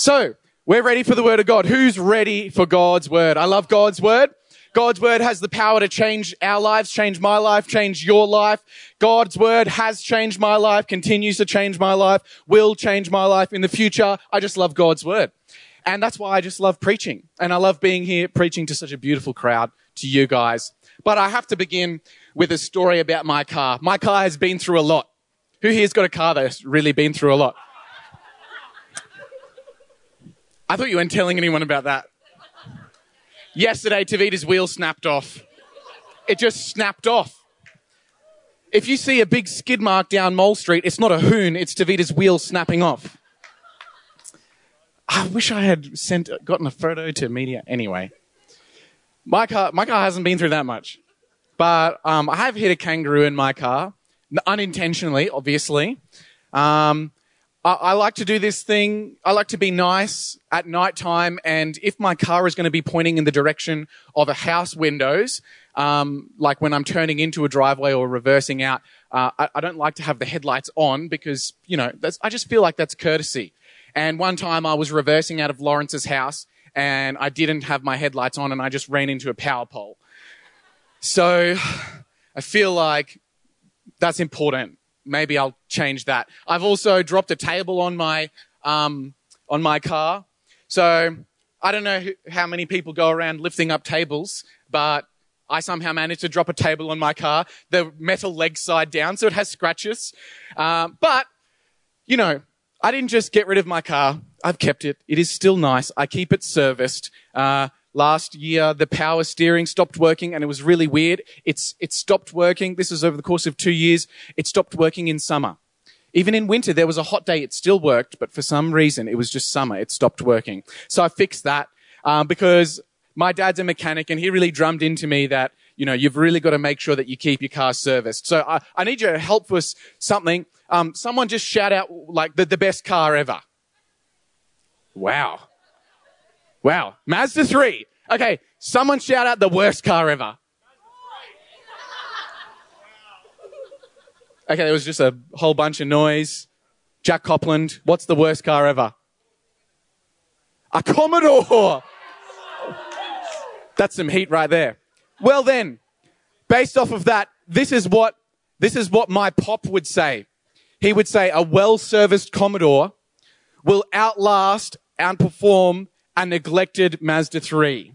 So, we're ready for the word of God. Who's ready for God's word? I love God's word. God's word has the power to change our lives, change my life, change your life. God's word has changed my life, continues to change my life, will change my life in the future. I just love God's word. And that's why I just love preaching. And I love being here preaching to such a beautiful crowd, to you guys. But I have to begin with a story about my car. My car has been through a lot. Who here's got a car that's really been through a lot? I thought you weren't telling anyone about that. Yesterday, Tavita's wheel snapped off. It just snapped off. If you see a big skid mark down Mole Street, it's not a hoon, it's Tavita's wheel snapping off. I wish I had sent, gotten a photo to media. Anyway, my car, my car hasn't been through that much, but um, I have hit a kangaroo in my car, unintentionally, obviously. Um, I, like to do this thing. I like to be nice at night time, and if my car is going to be pointing in the direction of a house windows, um, like when I'm turning into a driveway or reversing out, uh, I, I, don't like to have the headlights on because you know I just feel like that's courtesy. And one time I was reversing out of Lawrence's house and I didn't have my headlights on and I just ran into a power pole. So I feel like that's important. Maybe I'll change that. I've also dropped a table on my, um, on my car. So I don't know how many people go around lifting up tables, but I somehow managed to drop a table on my car. The metal leg side down, so it has scratches. Um, but, you know, I didn't just get rid of my car. I've kept it. It is still nice. I keep it serviced. Uh, last year, the power steering stopped working and it was really weird. It's, it stopped working. This is over the course of two years. It stopped working in summer. Even in winter, there was a hot day. It still worked, but for some reason, it was just summer. It stopped working. So I fixed that, um, because my dad's a mechanic and he really drummed into me that, you know, you've really got to make sure that you keep your car serviced. So I, I need your help with something. Um, someone just shout out like the, the best car ever. Wow. Wow. Mazda 3. Okay. Someone shout out the worst car ever. Okay. There was just a whole bunch of noise. Jack Copland. What's the worst car ever? A Commodore. That's some heat right there. Well then, based off of that, this is what, this is what my pop would say he would say a well-serviced Commodore will outlast, outperform a neglected Mazda 3.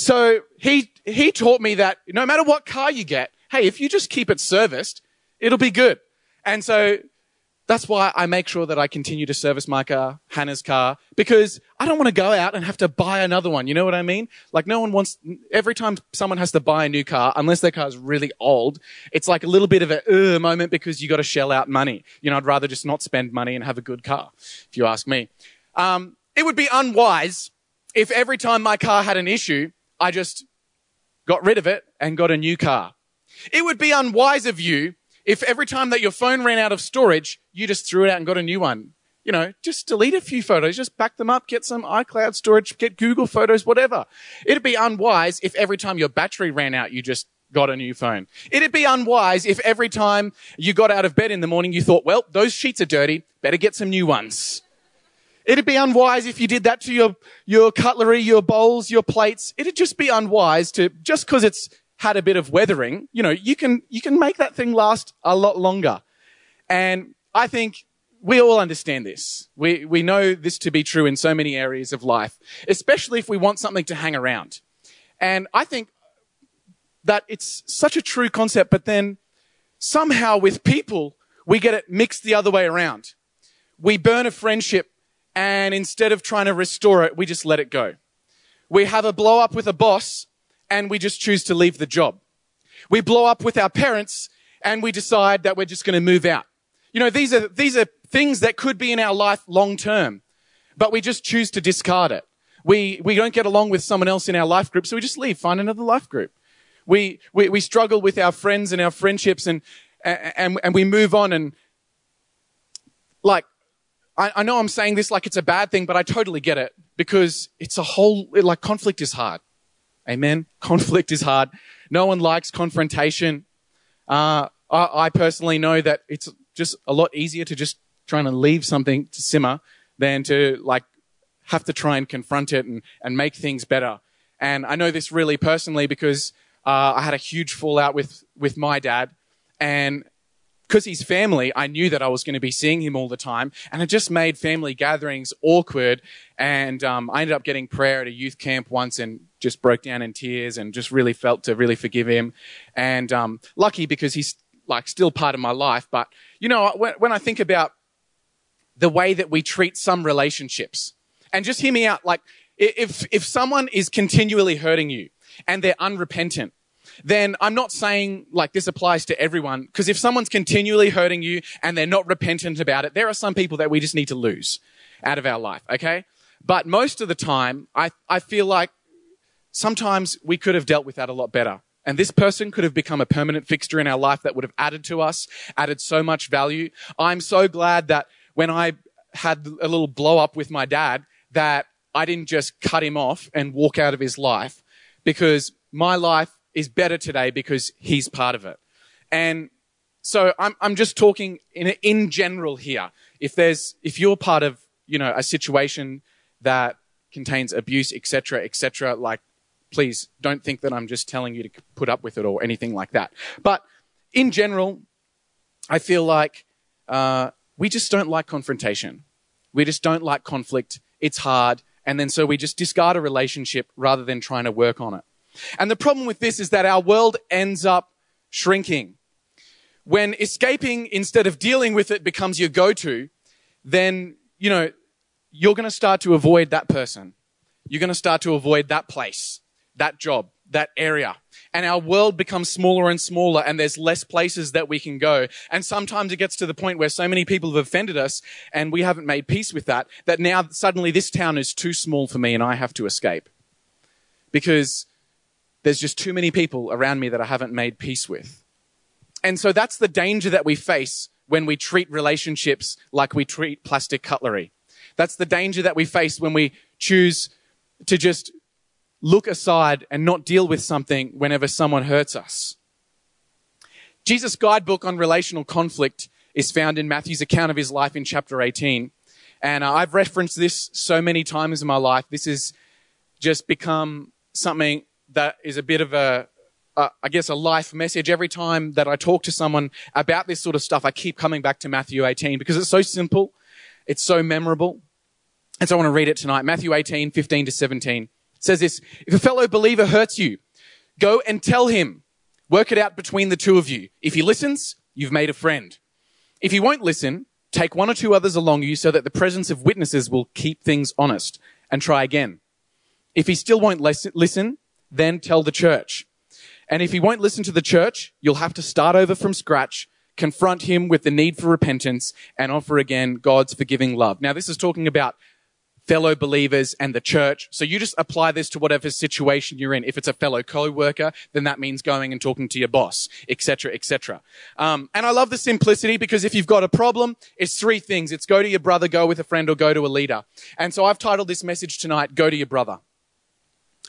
So he, he taught me that no matter what car you get, hey, if you just keep it serviced, it'll be good. And so that's why I make sure that I continue to service my car, Hannah's car, because I don't want to go out and have to buy another one. You know what I mean? Like no one wants, every time someone has to buy a new car, unless their car is really old, it's like a little bit of a uh, moment because you got to shell out money. You know, I'd rather just not spend money and have a good car, if you ask me. Um, it would be unwise if every time my car had an issue, I just got rid of it and got a new car. It would be unwise of you if every time that your phone ran out of storage, you just threw it out and got a new one. You know, just delete a few photos, just back them up, get some iCloud storage, get Google photos, whatever. It'd be unwise if every time your battery ran out, you just got a new phone. It'd be unwise if every time you got out of bed in the morning, you thought, well, those sheets are dirty, better get some new ones. It'd be unwise if you did that to your, your cutlery, your bowls, your plates. It'd just be unwise to, just cause it's had a bit of weathering, you know, you can, you can make that thing last a lot longer. And I think we all understand this. We, we know this to be true in so many areas of life, especially if we want something to hang around. And I think that it's such a true concept, but then somehow with people, we get it mixed the other way around. We burn a friendship and instead of trying to restore it, we just let it go. We have a blow up with a boss and we just choose to leave the job. We blow up with our parents and we decide that we're just going to move out. You know, these are, these are things that could be in our life long term, but we just choose to discard it. We, we don't get along with someone else in our life group, so we just leave, find another life group. We, we, we struggle with our friends and our friendships and, and, and we move on and like, I, I know I'm saying this like it's a bad thing, but I totally get it because it's a whole, like conflict is hard. Amen. Conflict is hard. No one likes confrontation. Uh, I, I, personally know that it's just a lot easier to just try and leave something to simmer than to like have to try and confront it and, and make things better. And I know this really personally because uh, I had a huge fallout with, with my dad. And because he's family, I knew that I was going to be seeing him all the time. And it just made family gatherings awkward. And um, I ended up getting prayer at a youth camp once and just broke down in tears and just really felt to really forgive him. And um, lucky because he's like still part of my life. But, you know, when, when I think about the way that we treat some relationships, and just hear me out, like, if, if someone is continually hurting you and they're unrepentant, then I'm not saying like this applies to everyone. Because if someone's continually hurting you and they're not repentant about it, there are some people that we just need to lose out of our life. Okay. But most of the time, I, I feel like sometimes we could have dealt with that a lot better. And this person could have become a permanent fixture in our life that would have added to us, added so much value. I'm so glad that when I had a little blow up with my dad, that I didn't just cut him off and walk out of his life because my life is better today because he's part of it. And so I'm, I'm just talking in, in general here. If there's, if you're part of, you know, a situation that contains abuse, etc., etc., like, please don't think that I'm just telling you to put up with it or anything like that. But in general, I feel like uh, we just don't like confrontation. We just don't like conflict. It's hard. And then so we just discard a relationship rather than trying to work on it. And the problem with this is that our world ends up shrinking. When escaping instead of dealing with it becomes your go-to, then, you know, you're going to start to avoid that person. You're going to start to avoid that place, that job, that area. And our world becomes smaller and smaller and there's less places that we can go. And sometimes it gets to the point where so many people have offended us and we haven't made peace with that, that now suddenly this town is too small for me and I have to escape. Because there's just too many people around me that I haven't made peace with. And so that's the danger that we face when we treat relationships like we treat plastic cutlery. That's the danger that we face when we choose to just look aside and not deal with something whenever someone hurts us. Jesus' guidebook on relational conflict is found in Matthew's account of his life in chapter 18. And uh, I've referenced this so many times in my life. This has just become something that is a bit of a, I guess, a life message. Every time that I talk to someone about this sort of stuff, I keep coming back to Matthew 18 because it's so simple. It's so memorable. And so I want to read it tonight. Matthew 18, 15 to 17. It says this, if a fellow believer hurts you, go and tell him. Work it out between the two of you. If he listens, you've made a friend. If he won't listen, take one or two others along you so that the presence of witnesses will keep things honest and try again. If he still won't listen, then tell the church. And if he won't listen to the church, you'll have to start over from scratch, confront him with the need for repentance, and offer again God's forgiving love. Now, this is talking about fellow believers and the church. So you just apply this to whatever situation you're in. If it's a fellow co-worker, then that means going and talking to your boss, etc., etc. Um, and I love the simplicity because if you've got a problem, it's three things. It's go to your brother, go with a friend, or go to a leader. And so I've titled this message tonight, "Go to your brother."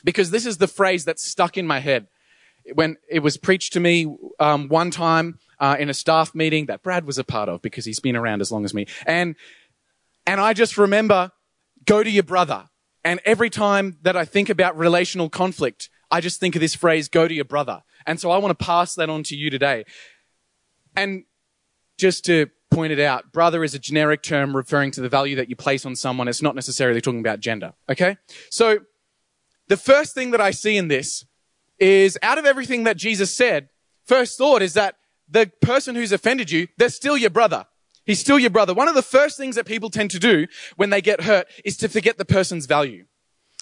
Because this is the phrase that's stuck in my head. When it was preached to me um, one time uh, in a staff meeting that Brad was a part of because he's been around as long as me, and and I just remember go to your brother. And every time that I think about relational conflict, I just think of this phrase, go to your brother. And so I want to pass that on to you today. And just to point it out, brother is a generic term referring to the value that you place on someone. It's not necessarily talking about gender. Okay? So the first thing that I see in this is out of everything that Jesus said, first thought is that the person who's offended you, they're still your brother. He's still your brother. One of the first things that people tend to do when they get hurt is to forget the person's value.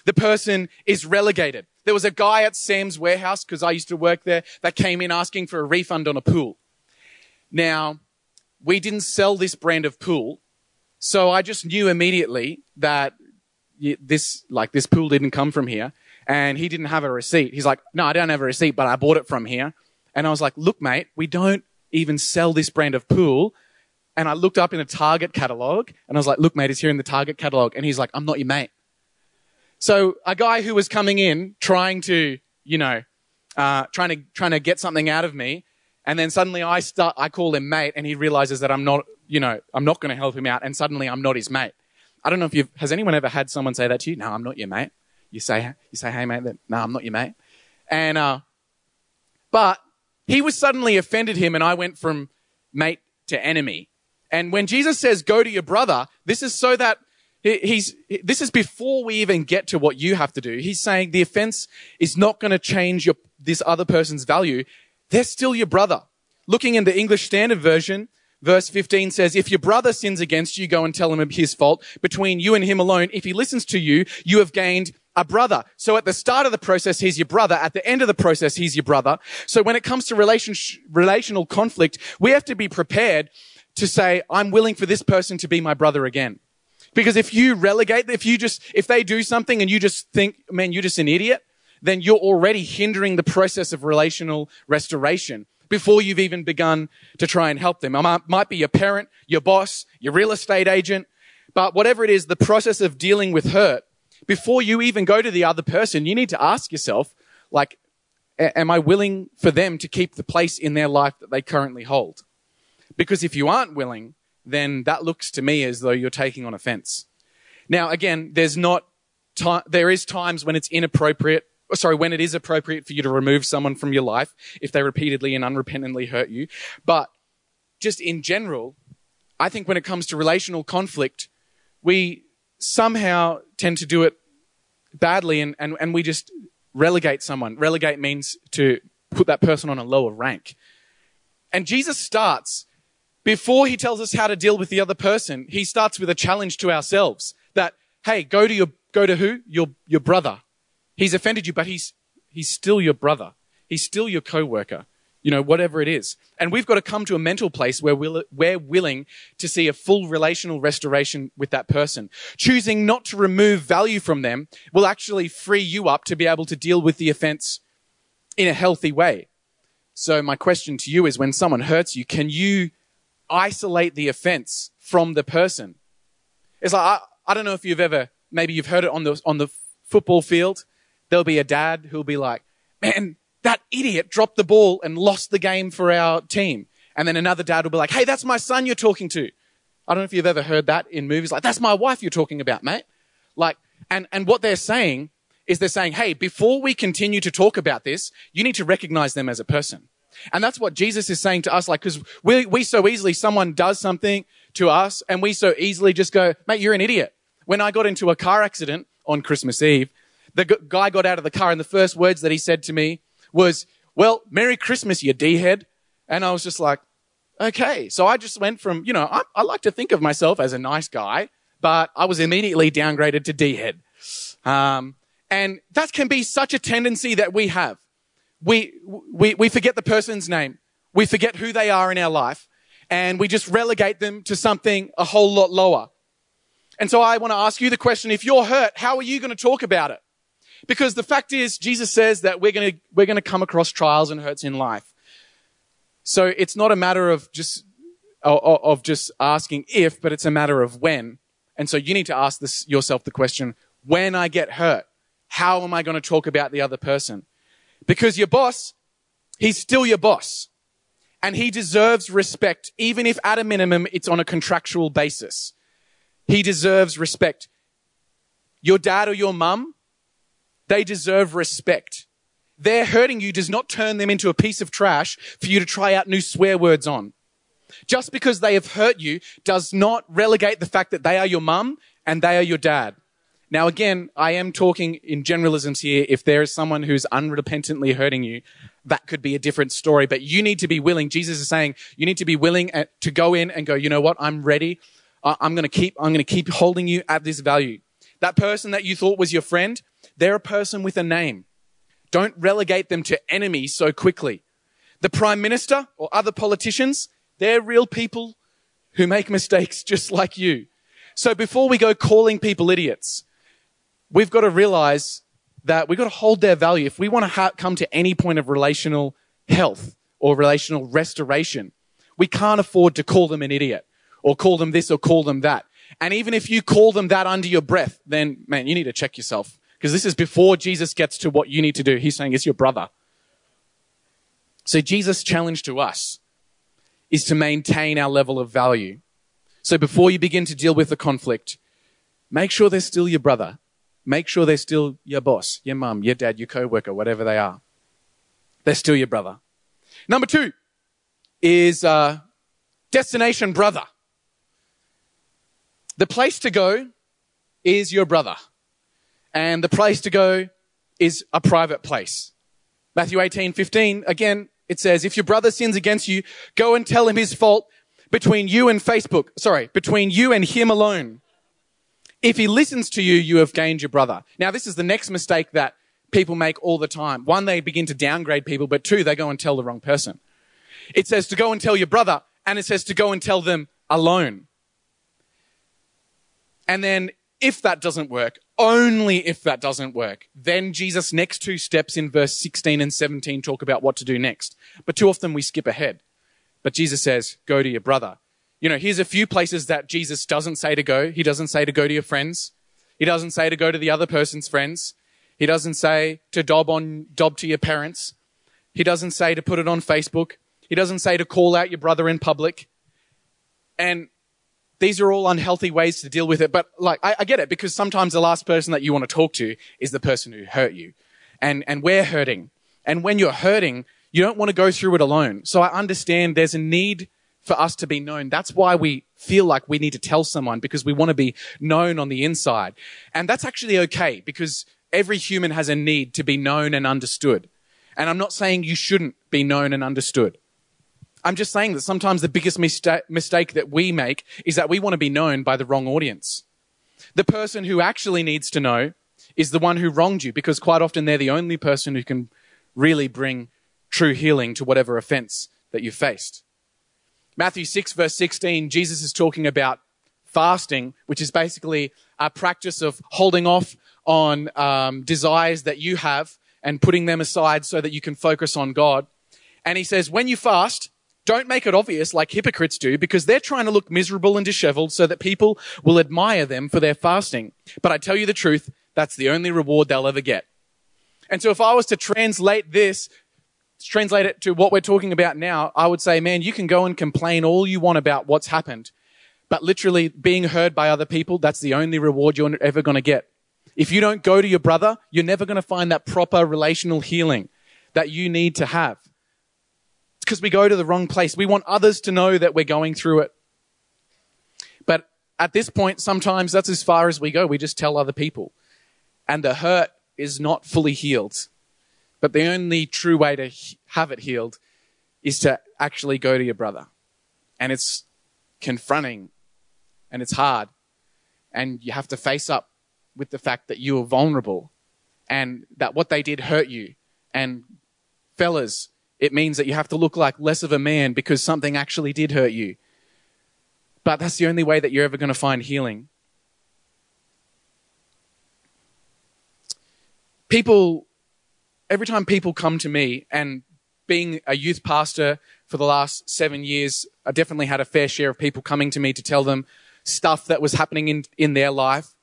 The person is relegated. There was a guy at Sam's warehouse, because I used to work there, that came in asking for a refund on a pool. Now, we didn't sell this brand of pool, so I just knew immediately that this, like, this pool didn't come from here and he didn't have a receipt. He's like, no, I don't have a receipt, but I bought it from here. And I was like, look, mate, we don't even sell this brand of pool. And I looked up in a Target catalog and I was like, look, mate, it's here in the Target catalog. And he's like, I'm not your mate. So a guy who was coming in trying to, you know, uh, trying to, trying to get something out of me. And then suddenly I start, I call him mate and he realizes that I'm not, you know, I'm not going to help him out. And suddenly I'm not his mate. I don't know if you've, has anyone ever had someone say that to you? No, I'm not your mate. You say, you say, hey mate, no, I'm not your mate. And, uh, but he was suddenly offended him and I went from mate to enemy. And when Jesus says, go to your brother, this is so that he's, this is before we even get to what you have to do. He's saying the offense is not going to change your, this other person's value. They're still your brother. Looking in the English Standard Version, verse 15 says, if your brother sins against you, go and tell him his fault. Between you and him alone, if he listens to you, you have gained a brother. So at the start of the process, he's your brother. At the end of the process, he's your brother. So when it comes to relation, relational conflict, we have to be prepared to say, I'm willing for this person to be my brother again. Because if you relegate, if you just, if they do something and you just think, man, you're just an idiot, then you're already hindering the process of relational restoration before you've even begun to try and help them. I might be your parent, your boss, your real estate agent, but whatever it is, the process of dealing with hurt before you even go to the other person, you need to ask yourself, like, am I willing for them to keep the place in their life that they currently hold? Because if you aren't willing, then that looks to me as though you're taking on offense. Now, again, there's not time, there is times when it's inappropriate, sorry, when it is appropriate for you to remove someone from your life if they repeatedly and unrepentantly hurt you. But just in general, I think when it comes to relational conflict, we somehow tend to do it badly and, and, and we just relegate someone. Relegate means to put that person on a lower rank. And Jesus starts, before he tells us how to deal with the other person, he starts with a challenge to ourselves that, hey, go to your, go to who? Your, your brother. He's offended you, but he's, he's still your brother. He's still your co-worker you know, whatever it is. And we've got to come to a mental place where we're willing to see a full relational restoration with that person. Choosing not to remove value from them will actually free you up to be able to deal with the offense in a healthy way. So my question to you is when someone hurts you, can you isolate the offense from the person? It's like, I, I don't know if you've ever, maybe you've heard it on the, on the football field. There'll be a dad who'll be like, man, that idiot dropped the ball and lost the game for our team. And then another dad will be like, hey, that's my son you're talking to. I don't know if you've ever heard that in movies. Like, that's my wife you're talking about, mate. Like, and, and what they're saying is they're saying, hey, before we continue to talk about this, you need to recognize them as a person. And that's what Jesus is saying to us, like, cause we, we so easily, someone does something to us and we so easily just go, mate, you're an idiot. When I got into a car accident on Christmas Eve, the guy got out of the car and the first words that he said to me was, well, Merry Christmas, you D-head. And I was just like, okay. So I just went from, you know, I, I like to think of myself as a nice guy, but I was immediately downgraded to D-head. Um, and that can be such a tendency that we have. We, we, we forget the person's name. We forget who they are in our life and we just relegate them to something a whole lot lower. And so I want to ask you the question, if you're hurt, how are you going to talk about it? Because the fact is, Jesus says that we're going to, we're going to come across trials and hurts in life. So it's not a matter of just, of just asking if, but it's a matter of when. And so you need to ask this, yourself the question, when I get hurt, how am I going to talk about the other person? Because your boss, he's still your boss. And he deserves respect, even if at a minimum it's on a contractual basis. He deserves respect. Your dad or your mum, they deserve respect. Their hurting you does not turn them into a piece of trash for you to try out new swear words on. Just because they have hurt you does not relegate the fact that they are your mum and they are your dad. Now again, I am talking in generalisms here. If there is someone who's unrepentantly hurting you, that could be a different story, but you need to be willing. Jesus is saying you need to be willing uh, to go in and go, you know what? I'm ready. I'm going to keep, I'm going to keep holding you at this value. That person that you thought was your friend, they're a person with a name. Don't relegate them to enemies so quickly. The prime minister or other politicians, they're real people who make mistakes just like you. So before we go calling people idiots, we've got to realize that we've got to hold their value. If we want to come to any point of relational health or relational restoration, we can't afford to call them an idiot or call them this or call them that. And even if you call them that under your breath, then man, you need to check yourself. Because this is before Jesus gets to what you need to do. He's saying it's your brother. So Jesus' challenge to us is to maintain our level of value. So before you begin to deal with the conflict, make sure they're still your brother. Make sure they're still your boss, your mum, your dad, your co-worker, whatever they are. They're still your brother. Number two is uh, destination brother. The place to go is your brother. And the place to go is a private place. Matthew 18, 15, again, it says, if your brother sins against you, go and tell him his fault between you and Facebook. Sorry, between you and him alone. If he listens to you, you have gained your brother. Now, this is the next mistake that people make all the time. One, they begin to downgrade people, but two, they go and tell the wrong person. It says to go and tell your brother, and it says to go and tell them alone. And then if that doesn't work, only if that doesn't work, then Jesus' next two steps in verse 16 and 17 talk about what to do next. But too often we skip ahead. But Jesus says, go to your brother. You know, here's a few places that Jesus doesn't say to go. He doesn't say to go to your friends. He doesn't say to go to the other person's friends. He doesn't say to dob on, dob to your parents. He doesn't say to put it on Facebook. He doesn't say to call out your brother in public. And these are all unhealthy ways to deal with it. But like, I, I, get it because sometimes the last person that you want to talk to is the person who hurt you. And, and we're hurting. And when you're hurting, you don't want to go through it alone. So I understand there's a need for us to be known. That's why we feel like we need to tell someone because we want to be known on the inside. And that's actually okay because every human has a need to be known and understood. And I'm not saying you shouldn't be known and understood. I'm just saying that sometimes the biggest mista- mistake that we make is that we want to be known by the wrong audience. The person who actually needs to know is the one who wronged you because quite often they're the only person who can really bring true healing to whatever offense that you faced. Matthew 6 verse 16, Jesus is talking about fasting, which is basically a practice of holding off on um, desires that you have and putting them aside so that you can focus on God. And he says, when you fast, don't make it obvious like hypocrites do because they're trying to look miserable and disheveled so that people will admire them for their fasting. But I tell you the truth, that's the only reward they'll ever get. And so if I was to translate this translate it to what we're talking about now, I would say, man, you can go and complain all you want about what's happened. But literally being heard by other people, that's the only reward you're ever going to get. If you don't go to your brother, you're never going to find that proper relational healing that you need to have. It's because we go to the wrong place. We want others to know that we're going through it. But at this point, sometimes that's as far as we go. We just tell other people. And the hurt is not fully healed. But the only true way to have it healed is to actually go to your brother. And it's confronting and it's hard. And you have to face up with the fact that you are vulnerable and that what they did hurt you. And fellas, it means that you have to look like less of a man because something actually did hurt you. But that's the only way that you're ever going to find healing. People every time people come to me and being a youth pastor for the last seven years, I definitely had a fair share of people coming to me to tell them stuff that was happening in, in their life.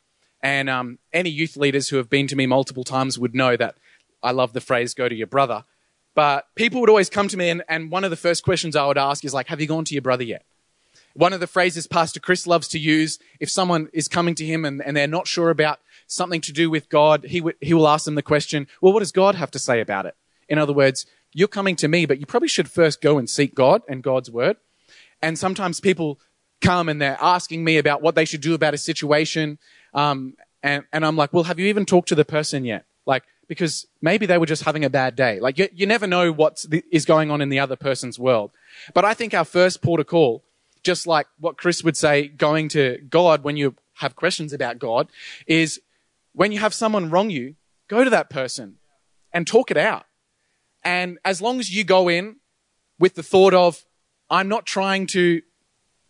And um, any youth leaders who have been to me multiple times would know that I love the phrase go to your brother. But people would always come to me, and, and one of the first questions I would ask is like, have you gone to your brother yet? One of the phrases Pastor Chris loves to use if someone is coming to him and, and they're not sure about something to do with God, he, w- he will ask them the question, well, what does God have to say about it? In other words, you're coming to me, but you probably should first go and seek God and God's word. And sometimes people come and they're asking me about what they should do about a situation. Um, and, and I'm like, well, have you even talked to the person yet? Like, because maybe they were just having a bad day. Like, you, you never know what is going on in the other person's world. But I think our first port of call, just like what Chris would say, going to God when you have questions about God, is when you have someone wrong you, go to that person and talk it out. And as long as you go in with the thought of, I'm not trying to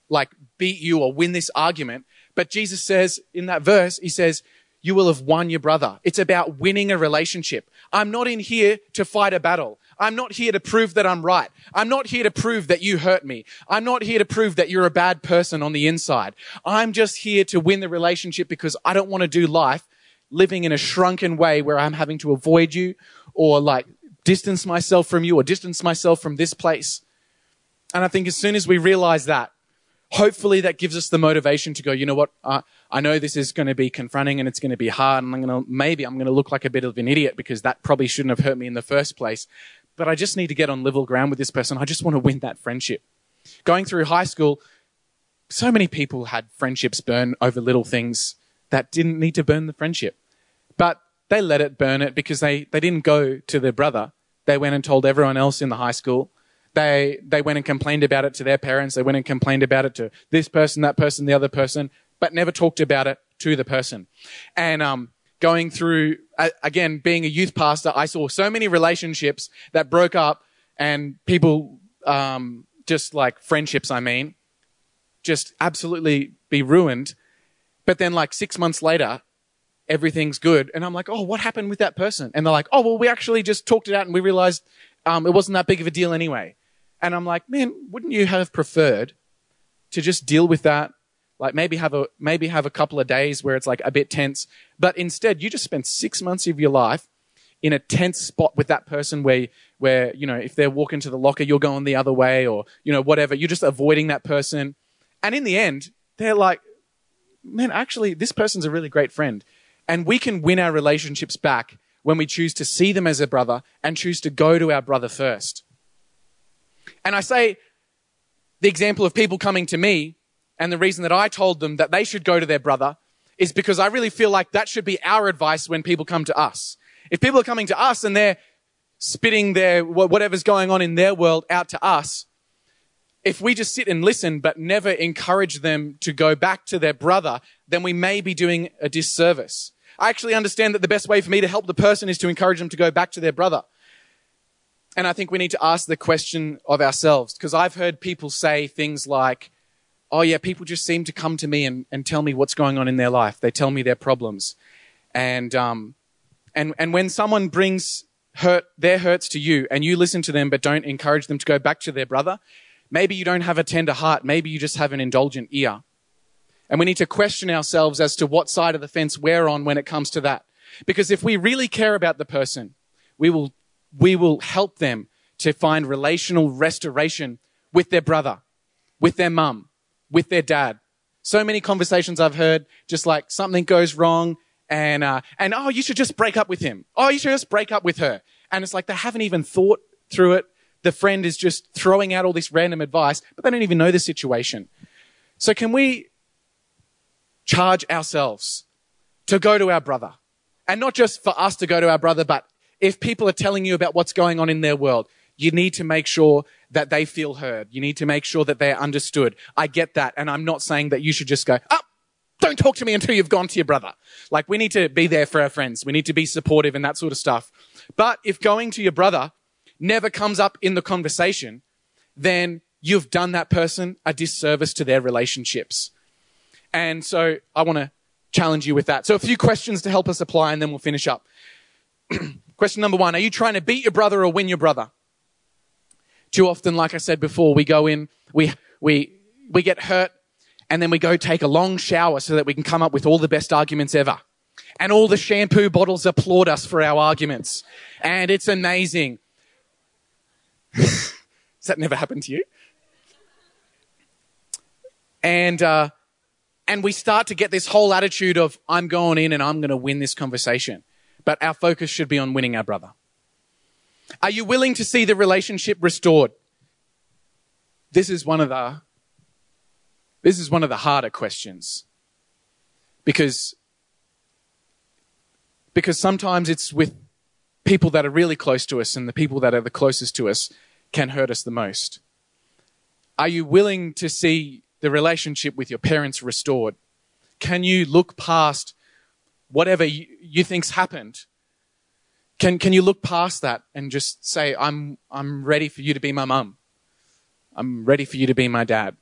like beat you or win this argument, but Jesus says in that verse, he says, you will have won your brother. It's about winning a relationship. I'm not in here to fight a battle. I'm not here to prove that I'm right. I'm not here to prove that you hurt me. I'm not here to prove that you're a bad person on the inside. I'm just here to win the relationship because I don't want to do life living in a shrunken way where I'm having to avoid you or like distance myself from you or distance myself from this place. And I think as soon as we realize that, hopefully that gives us the motivation to go, you know what? I know this is going to be confronting and it's going to be hard and I'm going to, maybe I'm going to look like a bit of an idiot because that probably shouldn't have hurt me in the first place. But I just need to get on level ground with this person. I just want to win that friendship. Going through high school, so many people had friendships burn over little things that didn't need to burn the friendship. But they let it burn it because they, they didn't go to their brother. They went and told everyone else in the high school they, they went and complained about it to their parents. They went and complained about it to this person, that person, the other person, but never talked about it to the person. And, um, going through, again, being a youth pastor, I saw so many relationships that broke up and people, um, just like friendships, I mean, just absolutely be ruined. But then like six months later, everything's good. And I'm like, oh, what happened with that person? And they're like, oh, well, we actually just talked it out and we realized um, it wasn't that big of a deal anyway. And I'm like, man, wouldn't you have preferred to just deal with that? Like maybe have a, maybe have a couple of days where it's like a bit tense, but instead you just spend six months of your life in a tense spot with that person where, where, you know, if they're walking to the locker, you're going the other way or, you know, whatever. You're just avoiding that person. And in the end, they're like, man, actually, this person's a really great friend. And we can win our relationships back when we choose to see them as a brother and choose to go to our brother first. And I say the example of people coming to me and the reason that I told them that they should go to their brother is because I really feel like that should be our advice when people come to us. If people are coming to us and they're spitting their, whatever's going on in their world out to us, if we just sit and listen but never encourage them to go back to their brother, then we may be doing a disservice. I actually understand that the best way for me to help the person is to encourage them to go back to their brother. And I think we need to ask the question of ourselves because I've heard people say things like, oh yeah, people just seem to come to me and, and tell me what's going on in their life. They tell me their problems. And, um, and, and when someone brings hurt, their hurts to you and you listen to them but don't encourage them to go back to their brother, maybe you don't have a tender heart. Maybe you just have an indulgent ear. And we need to question ourselves as to what side of the fence we're on when it comes to that. Because if we really care about the person, we will we will help them to find relational restoration with their brother, with their mum, with their dad. So many conversations I've heard, just like something goes wrong and, uh, and oh, you should just break up with him. Oh, you should just break up with her. And it's like they haven't even thought through it. The friend is just throwing out all this random advice, but they don't even know the situation. So can we charge ourselves to go to our brother? And not just for us to go to our brother, but if people are telling you about what's going on in their world, you need to make sure that they feel heard. You need to make sure that they're understood. I get that. And I'm not saying that you should just go, oh, don't talk to me until you've gone to your brother. Like we need to be there for our friends. We need to be supportive and that sort of stuff. But if going to your brother never comes up in the conversation, then you've done that person a disservice to their relationships. And so I want to challenge you with that. So a few questions to help us apply and then we'll finish up. Question number one Are you trying to beat your brother or win your brother? Too often, like I said before, we go in, we, we, we get hurt, and then we go take a long shower so that we can come up with all the best arguments ever. And all the shampoo bottles applaud us for our arguments. And it's amazing. Has that never happened to you? And, uh, and we start to get this whole attitude of, I'm going in and I'm going to win this conversation but our focus should be on winning our brother. Are you willing to see the relationship restored? This is one of the this is one of the harder questions. Because because sometimes it's with people that are really close to us and the people that are the closest to us can hurt us the most. Are you willing to see the relationship with your parents restored? Can you look past whatever you, you think's happened, can, can you look past that and just say, I'm, I'm ready for you to be my mum. I'm ready for you to be my dad.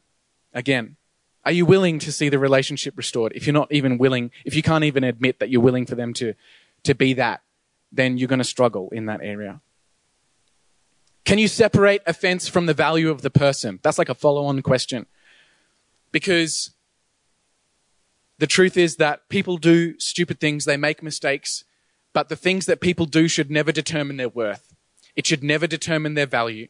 Again, are you willing to see the relationship restored? If you're not even willing, if you can't even admit that you're willing for them to, to be that, then you're going to struggle in that area. Can you separate offense from the value of the person? That's like a follow on question. Because the truth is that people do stupid things, they make mistakes, but the things that people do should never determine their worth. It should never determine their value.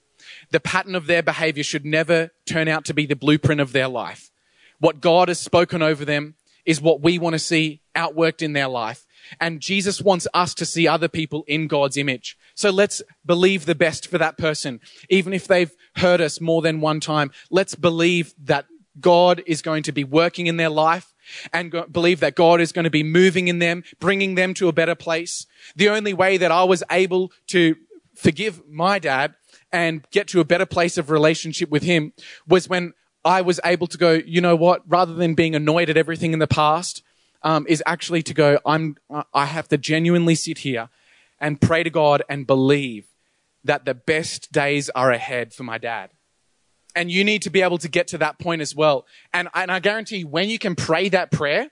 the pattern of their behavior should never turn out to be the blueprint of their life. What God has spoken over them is what we want to see outworked in their life. And Jesus wants us to see other people in God's image. So let's believe the best for that person. Even if they've hurt us more than one time, let's believe that God is going to be working in their life and go- believe that God is going to be moving in them, bringing them to a better place. The only way that I was able to forgive my dad and get to a better place of relationship with him was when I was able to go, you know what, rather than being annoyed at everything in the past, um, is actually to go, I'm, I have to genuinely sit here and pray to God and believe that the best days are ahead for my dad. And you need to be able to get to that point as well. And, and I guarantee when you can pray that prayer,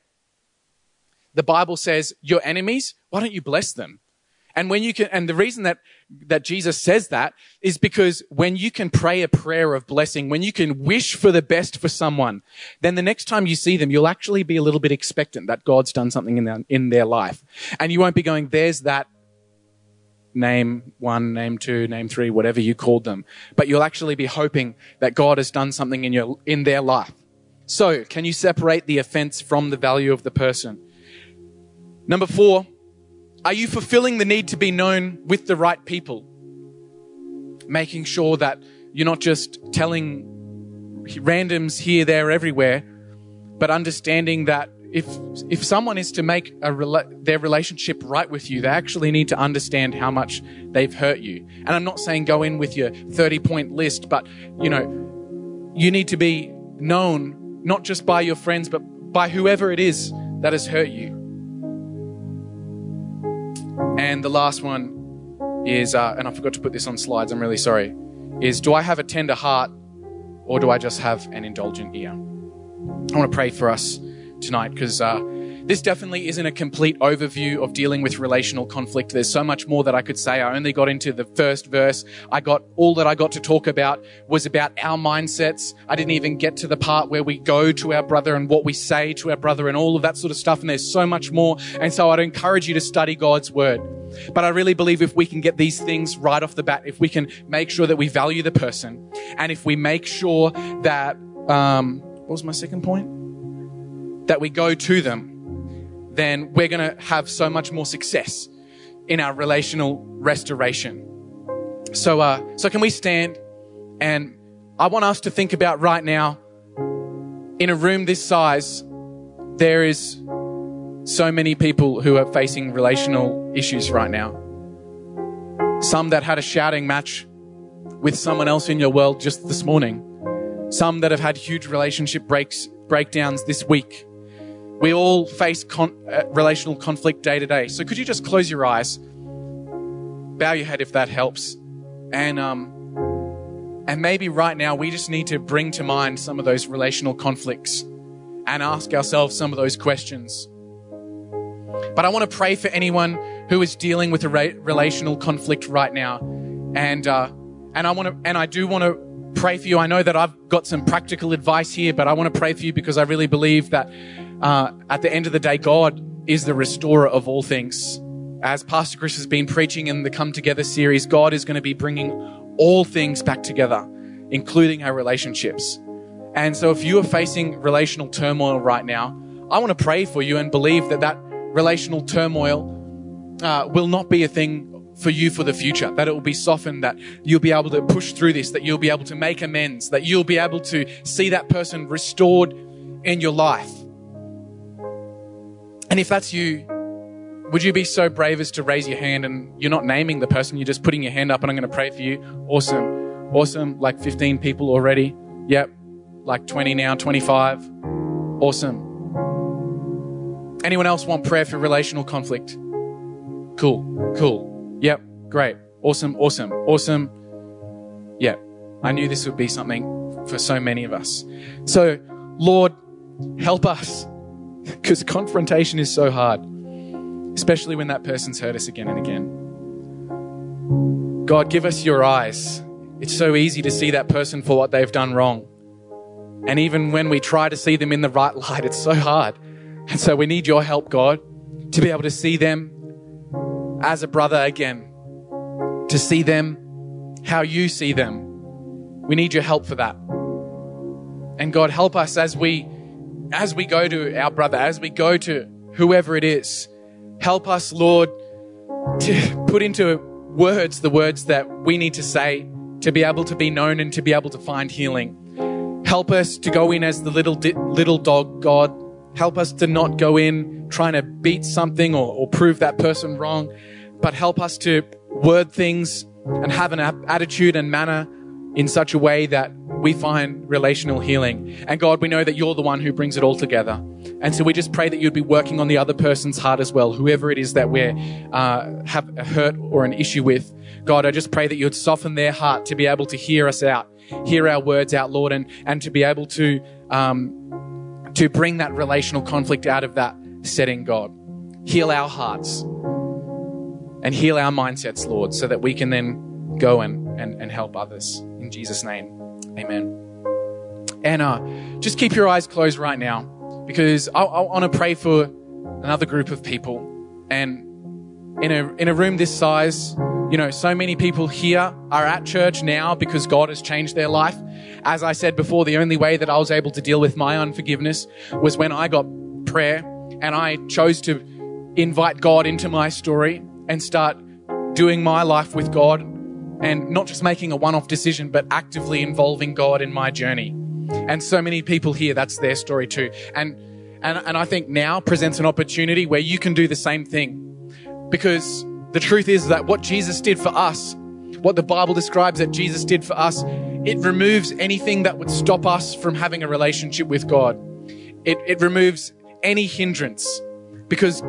the Bible says, your enemies, why don't you bless them? And when you can, and the reason that, that Jesus says that is because when you can pray a prayer of blessing, when you can wish for the best for someone, then the next time you see them, you'll actually be a little bit expectant that God's done something in their, in their life. And you won't be going, there's that name one, name two, name three, whatever you called them. But you'll actually be hoping that God has done something in your, in their life. So can you separate the offense from the value of the person? Number four, are you fulfilling the need to be known with the right people? Making sure that you're not just telling randoms here, there, everywhere, but understanding that if if someone is to make rela- their relationship right with you, they actually need to understand how much they've hurt you. And I'm not saying go in with your 30 point list, but you know, you need to be known not just by your friends, but by whoever it is that has hurt you. And the last one is, uh, and I forgot to put this on slides. I'm really sorry. Is do I have a tender heart, or do I just have an indulgent ear? I want to pray for us tonight because uh, this definitely isn't a complete overview of dealing with relational conflict. There's so much more that I could say. I only got into the first verse. I got all that I got to talk about was about our mindsets. I didn't even get to the part where we go to our brother and what we say to our brother and all of that sort of stuff. And there's so much more. And so I'd encourage you to study God's word. But I really believe if we can get these things right off the bat, if we can make sure that we value the person, and if we make sure that, um, what was my second point? That we go to them then we're going to have so much more success in our relational restoration. So, uh, so can we stand? And I want us to think about right now, in a room this size, there is so many people who are facing relational issues right now. Some that had a shouting match with someone else in your world just this morning. Some that have had huge relationship breaks, breakdowns this week we all face con- uh, relational conflict day to day. So could you just close your eyes, bow your head if that helps, and um, and maybe right now we just need to bring to mind some of those relational conflicts and ask ourselves some of those questions. But I want to pray for anyone who is dealing with a re- relational conflict right now, and uh, and I want to and I do want to pray for you. I know that I've got some practical advice here, but I want to pray for you because I really believe that uh, at the end of the day, God is the restorer of all things. As Pastor Chris has been preaching in the Come Together series, God is going to be bringing all things back together, including our relationships. And so if you are facing relational turmoil right now, I want to pray for you and believe that that relational turmoil uh, will not be a thing for you for the future, that it will be softened, that you'll be able to push through this, that you'll be able to make amends, that you'll be able to see that person restored in your life. And if that's you, would you be so brave as to raise your hand and you're not naming the person, you're just putting your hand up and I'm going to pray for you? Awesome. Awesome. Like 15 people already. Yep. Like 20 now, 25. Awesome. Anyone else want prayer for relational conflict? Cool. Cool. Yep. Great. Awesome. Awesome. Awesome. Yep. I knew this would be something for so many of us. So, Lord, help us because confrontation is so hard, especially when that person's hurt us again and again. God, give us your eyes. It's so easy to see that person for what they've done wrong. And even when we try to see them in the right light, it's so hard. And so we need your help, God, to be able to see them as a brother again, to see them how you see them, We need your help for that. And God, help us as we, as we go to our brother, as we go to whoever it is. Help us, Lord, to put into words the words that we need to say to be able to be known and to be able to find healing. Help us to go in as the little di- little dog, God. Help us to not go in trying to beat something or, or prove that person wrong, but help us to word things and have an attitude and manner in such a way that we find relational healing. And God, we know that you're the one who brings it all together. And so we just pray that you'd be working on the other person's heart as well, whoever it is that we uh, have a hurt or an issue with. God, I just pray that you'd soften their heart to be able to hear us out, hear our words out, Lord, and, and to be able to, um, to bring that relational conflict out of that setting, God. Heal our hearts and heal our mindsets, Lord, so that we can then go and, and, and help others. In Jesus' name, amen. And uh, just keep your eyes closed right now because I, I want to pray for another group of people. And in a, in a room this size, you know, so many people here are at church now because God has changed their life. As I said before, the only way that I was able to deal with my unforgiveness was when I got prayer and I chose to invite God into my story and start doing my life with God and not just making a one off decision, but actively involving God in my journey. And so many people here, that's their story too. And, and, and I think now presents an opportunity where you can do the same thing. Because the truth is that what Jesus did for us, what the Bible describes that Jesus did for us, it removes anything that would stop us from having a relationship with God. It, it removes any hindrance because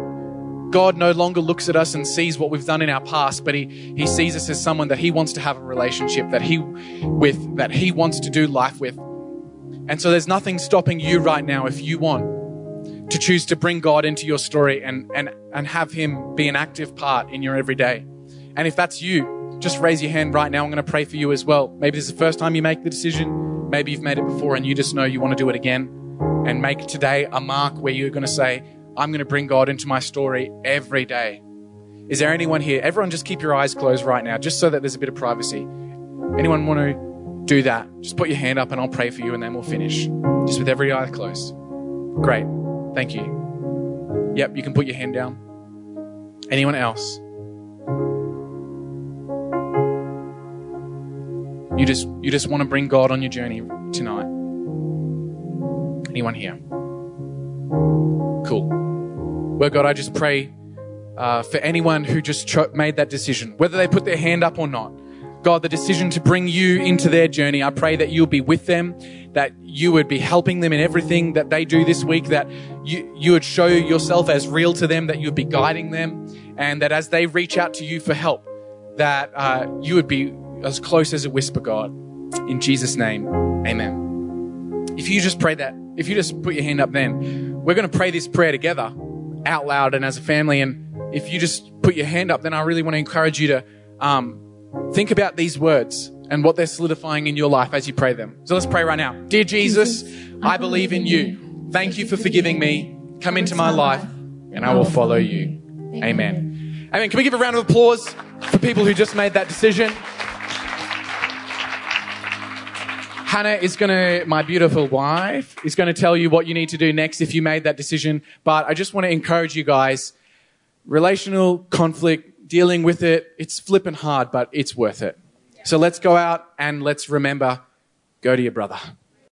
God no longer looks at us and sees what we've done in our past, but he, he sees us as someone that he wants to have a relationship that he with, that he wants to do life with. And so there's nothing stopping you right now if you want to choose to bring God into your story and, and, and have him be an active part in your everyday. And if that's you, just raise your hand right now. I'm going to pray for you as well. Maybe this is the first time you make the decision. Maybe you've made it before and you just know you want to do it again and make today a mark where you're going to say, I'm going to bring God into my story every day. Is there anyone here? Everyone, just keep your eyes closed right now, just so that there's a bit of privacy. Anyone want to do that? Just put your hand up and I'll pray for you and then we'll finish. Just with every eye closed. Great. Thank you. Yep, you can put your hand down. Anyone else? You just you just want to bring God on your journey tonight. Anyone here? Cool. Well, God, I just pray uh, for anyone who just cho- made that decision, whether they put their hand up or not. God, the decision to bring you into their journey, I pray that you'll be with them, that you would be helping them in everything that they do this week, that you, you would show yourself as real to them, that you would be guiding them, and that as they reach out to you for help, that uh, you would be as close as a whisper, God. In Jesus' name, amen. If you just pray that, if you just put your hand up then, we're going to pray this prayer together out loud and as a family. And if you just put your hand up, then I really want to encourage you to um, think about these words and what they're solidifying in your life as you pray them. So let's pray right now. Dear Jesus, I believe in you. Thank you for forgiving me. Come into my life and I will follow you. Amen. Amen. Can we give a round of applause for people who just made that decision? Hannah is going to, my beautiful wife, is going to tell you what you need to do next if you made that decision. But I just want to encourage you guys relational conflict, dealing with it, it's flipping hard, but it's worth it. So let's go out and let's remember go to your brother.